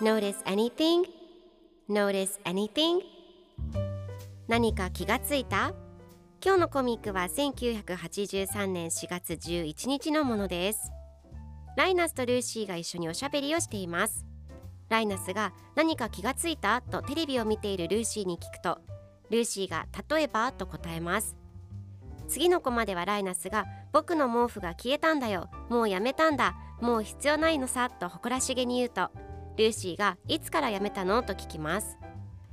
Notice anything? Notice anything? 何か気がついた？今日のコミックは1983年4月11日のものです。ライナスとルーシーが一緒におしゃべりをしています。ライナスが何か気がついた？とテレビを見ているルーシーに聞くとルーシーが例えば？と答えます。次のコマではライナスが僕の毛布が消えたんだよ。もうやめたんだ。もう必要ないのさと誇らしげに言うとルーシーがいつからやめたの？と聞きます。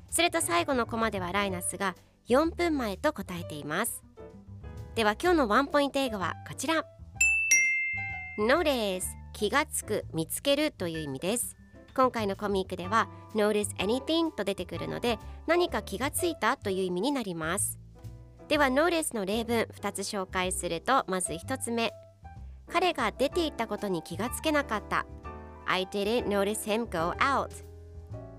すると最後のコマではライナスが4分前と答えています。では今日のワンポイント英語はこちら。Notice 気がつく見つけるという意味です。今回のコミックでは Notice anything と出てくるので何か気がついたという意味になります。では Notice の例文2つ紹介するとまず1つ目。彼が出て行ったことに気がつけなかった I didn't notice him go out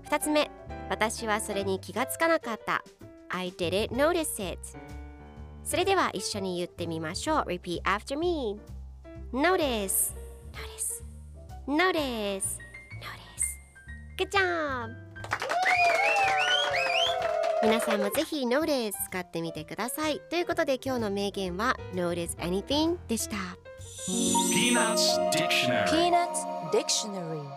2つ目私はそれに気がつかなかった I didn't notice it それでは一緒に言ってみましょう Repeat after me Notice Notice Notice Notice Good job 皆さんもぜひ Notice 使ってみてくださいということで今日の名言は Notice anything でした Peanuts Dictionary. Peanuts Dictionary